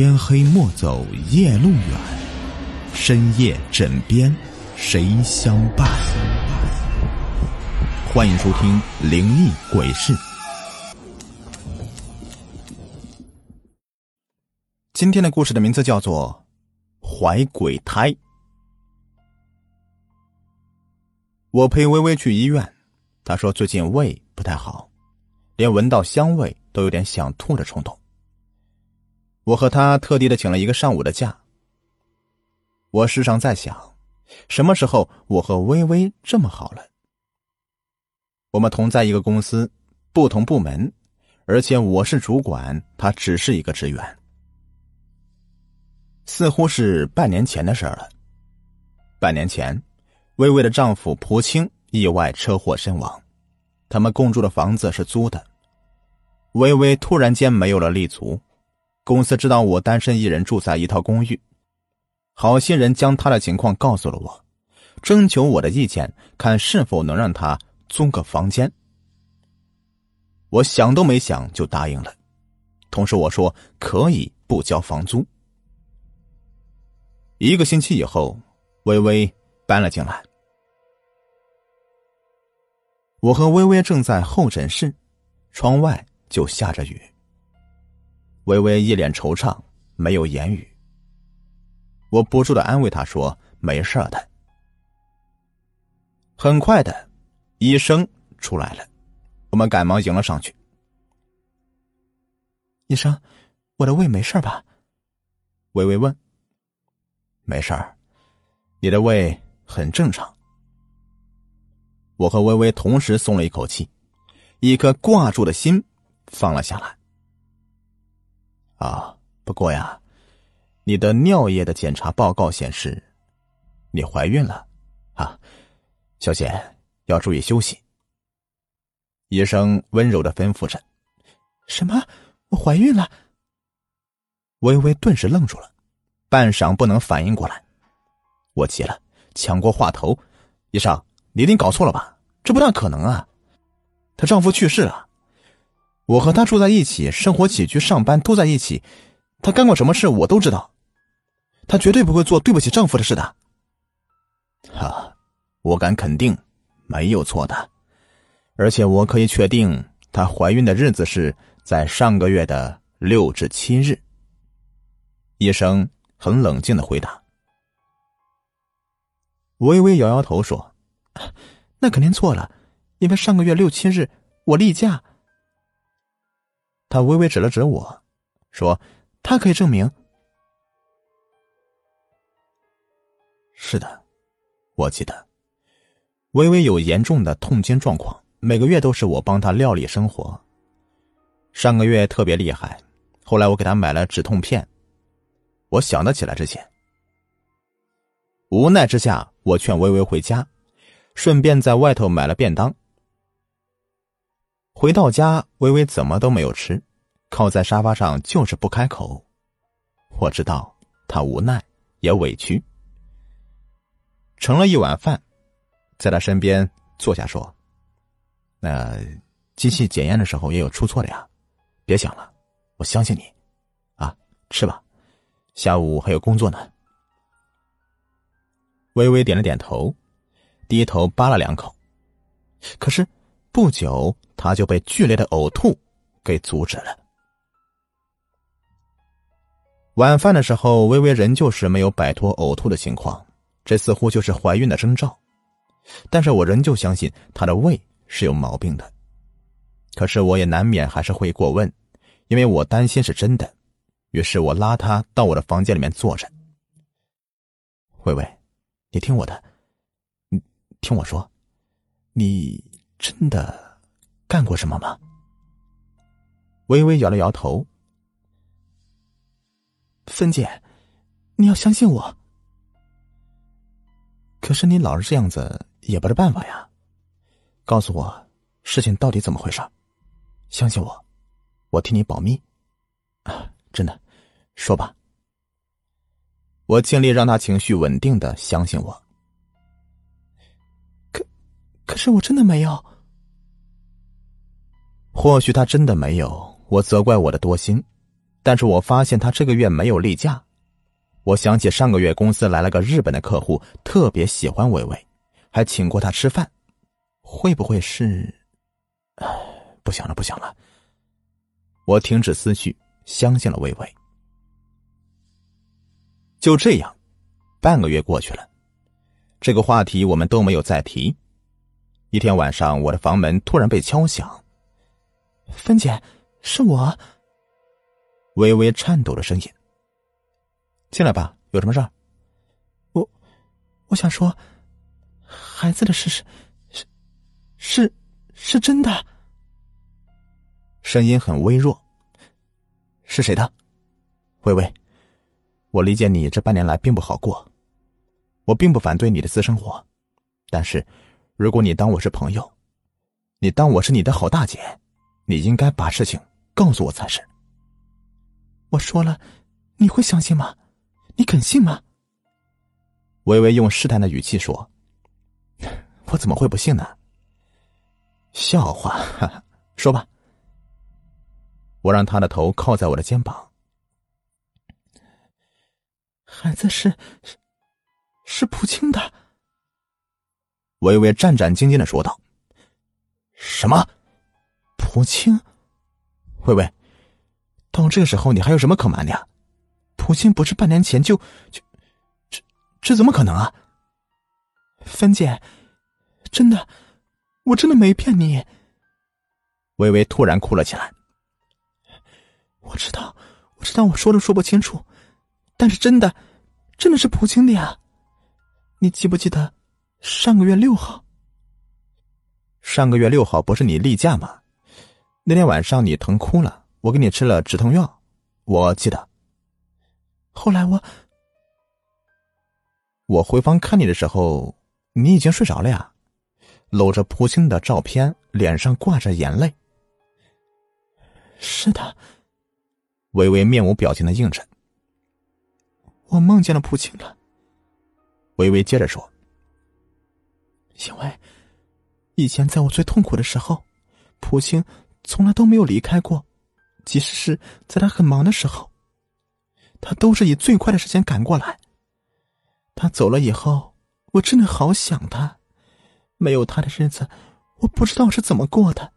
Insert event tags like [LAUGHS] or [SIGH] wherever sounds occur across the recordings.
天黑莫走夜路远，深夜枕边谁相伴？欢迎收听《灵异鬼事》。今天的故事的名字叫做《怀鬼胎》。我陪微微去医院，她说最近胃不太好，连闻到香味都有点想吐的冲动。我和他特地的请了一个上午的假。我时常在想，什么时候我和微微这么好了？我们同在一个公司，不同部门，而且我是主管，他只是一个职员。似乎是半年前的事儿了。半年前，微微的丈夫蒲青意外车祸身亡，他们共住的房子是租的。微微突然间没有了立足。公司知道我单身一人住在一套公寓，好心人将他的情况告诉了我，征求我的意见，看是否能让他租个房间。我想都没想就答应了，同时我说可以不交房租。一个星期以后，微微搬了进来，我和微微正在候诊室，窗外就下着雨。微微一脸惆怅，没有言语。我不住的安慰他说：“没事的。”很快的，医生出来了，我们赶忙迎了上去。医生，我的胃没事吧？微微问。没事儿，你的胃很正常。我和微微同时松了一口气，一颗挂住的心放了下来。啊，不过呀，你的尿液的检查报告显示，你怀孕了，啊，小姐要注意休息。医生温柔的吩咐着。什么？我怀孕了？微微顿时愣住了，半晌不能反应过来。我急了，抢过话头：“医生，你一定搞错了吧？这不大可能啊！她丈夫去世了。”我和他住在一起，生活起居、上班都在一起，他干过什么事我都知道，他绝对不会做对不起丈夫的事的。哈，我敢肯定，没有错的，而且我可以确定，她怀孕的日子是在上个月的六至七日。医生很冷静的回答。微微摇摇头说：“ [LAUGHS] 那肯定错了，因为上个月六七日我例假。”他微微指了指我，说：“他可以证明。”是的，我记得，微微有严重的痛经状况，每个月都是我帮她料理生活。上个月特别厉害，后来我给她买了止痛片。我想得起来之前，无奈之下，我劝微微回家，顺便在外头买了便当。回到家，微微怎么都没有吃，靠在沙发上就是不开口。我知道她无奈也委屈，盛了一碗饭，在她身边坐下说：“那机器检验的时候也有出错的呀，别想了，我相信你，啊，吃吧，下午还有工作呢。”微微点了点头，低头扒了两口，可是。不久，他就被剧烈的呕吐给阻止了。晚饭的时候，微微仍旧是没有摆脱呕吐的情况，这似乎就是怀孕的征兆。但是我仍旧相信她的胃是有毛病的。可是我也难免还是会过问，因为我担心是真的。于是我拉她到我的房间里面坐着。微微，你听我的，你听我说，你。真的干过什么吗？微微摇了摇头。芬姐，你要相信我。可是你老是这样子也不是办法呀。告诉我事情到底怎么回事？相信我，我替你保密。啊，真的，说吧。我尽力让他情绪稳定的相信我。可，可是我真的没有。或许他真的没有，我责怪我的多心，但是我发现他这个月没有例假。我想起上个月公司来了个日本的客户，特别喜欢微微，还请过他吃饭。会不会是？唉不想了，不想了。我停止思绪，相信了微微。就这样，半个月过去了，这个话题我们都没有再提。一天晚上，我的房门突然被敲响。芬姐，是我。微微颤抖的声音。进来吧，有什么事儿？我，我想说，孩子的事是，是，是，是真的。声音很微弱。是谁的？微微，我理解你这半年来并不好过，我并不反对你的私生活，但是，如果你当我是朋友，你当我是你的好大姐，你应该把事情告诉我才是。我说了，你会相信吗？你肯信吗？微微用试探的语气说：“我怎么会不信呢？”笑话，哈哈，说吧。我让他的头靠在我的肩膀。孩子是是是普清的。微微战战兢兢的说道：“什么？普清？微微，到这个时候你还有什么可瞒的呀？普青不是半年前就就这这怎么可能啊？芬姐，真的，我真的没骗你。”微微突然哭了起来。我知道，我知道，我说都说不清楚。但是真的，真的是普青的呀！你记不记得上个月六号？上个月六号不是你例假吗？那天晚上你疼哭了，我给你吃了止痛药，我记得。后来我我回房看你的时候，你已经睡着了呀，搂着普清的照片，脸上挂着眼泪。是的，微微面无表情的应着。我梦见了普清了。微微接着说：“因为以前在我最痛苦的时候，普清从来都没有离开过，即使是在他很忙的时候，他都是以最快的时间赶过来。他走了以后，我真的好想他，没有他的日子，我不知道是怎么过的。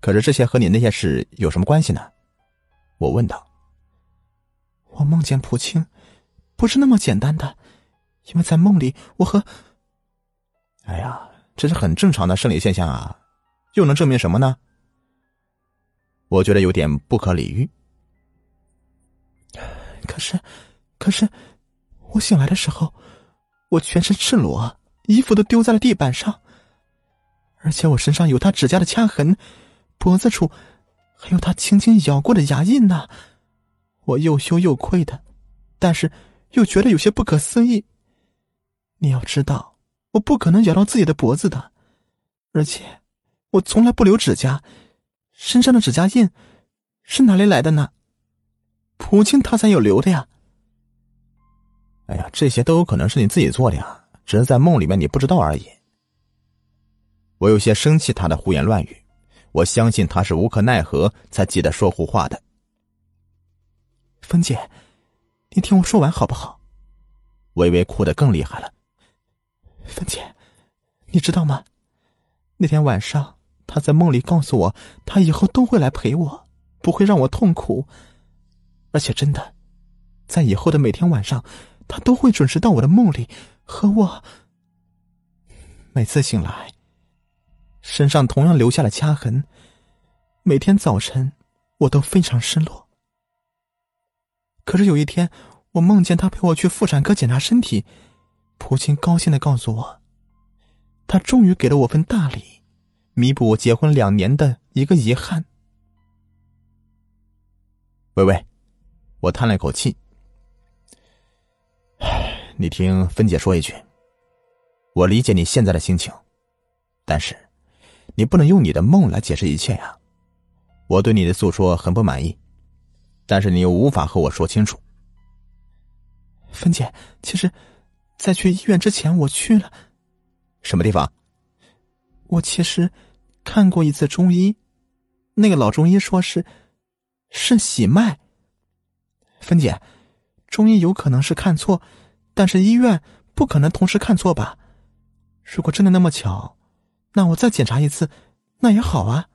可是这些和你那些事有什么关系呢？”我问道。我梦见普清，不是那么简单的，因为在梦里，我和……哎呀，这是很正常的生理现象啊，又能证明什么呢？我觉得有点不可理喻。可是，可是，我醒来的时候，我全身赤裸，衣服都丢在了地板上，而且我身上有他指甲的掐痕，脖子处还有他轻轻咬过的牙印呢。我又羞又愧的，但是又觉得有些不可思议。你要知道，我不可能咬到自己的脖子的，而且我从来不留指甲，身上的指甲印是哪里来的呢？普京他才有留的呀。哎呀，这些都有可能是你自己做的呀，只是在梦里面你不知道而已。我有些生气他的胡言乱语，我相信他是无可奈何才急得说胡话的。芬姐，你听我说完好不好？微微哭得更厉害了。芬姐，你知道吗？那天晚上他在梦里告诉我，他以后都会来陪我，不会让我痛苦。而且真的，在以后的每天晚上，他都会准时到我的梦里和我。每次醒来，身上同样留下了掐痕。每天早晨，我都非常失落。可是有一天，我梦见他陪我去妇产科检查身体，普京高兴的告诉我，他终于给了我份大礼，弥补结婚两年的一个遗憾。微微，我叹了一口气，你听芬姐说一句，我理解你现在的心情，但是，你不能用你的梦来解释一切呀，我对你的诉说很不满意。但是你又无法和我说清楚，芬姐，其实，在去医院之前，我去了什么地方？我其实看过一次中医，那个老中医说是，肾喜脉。芬姐，中医有可能是看错，但是医院不可能同时看错吧？如果真的那么巧，那我再检查一次，那也好啊。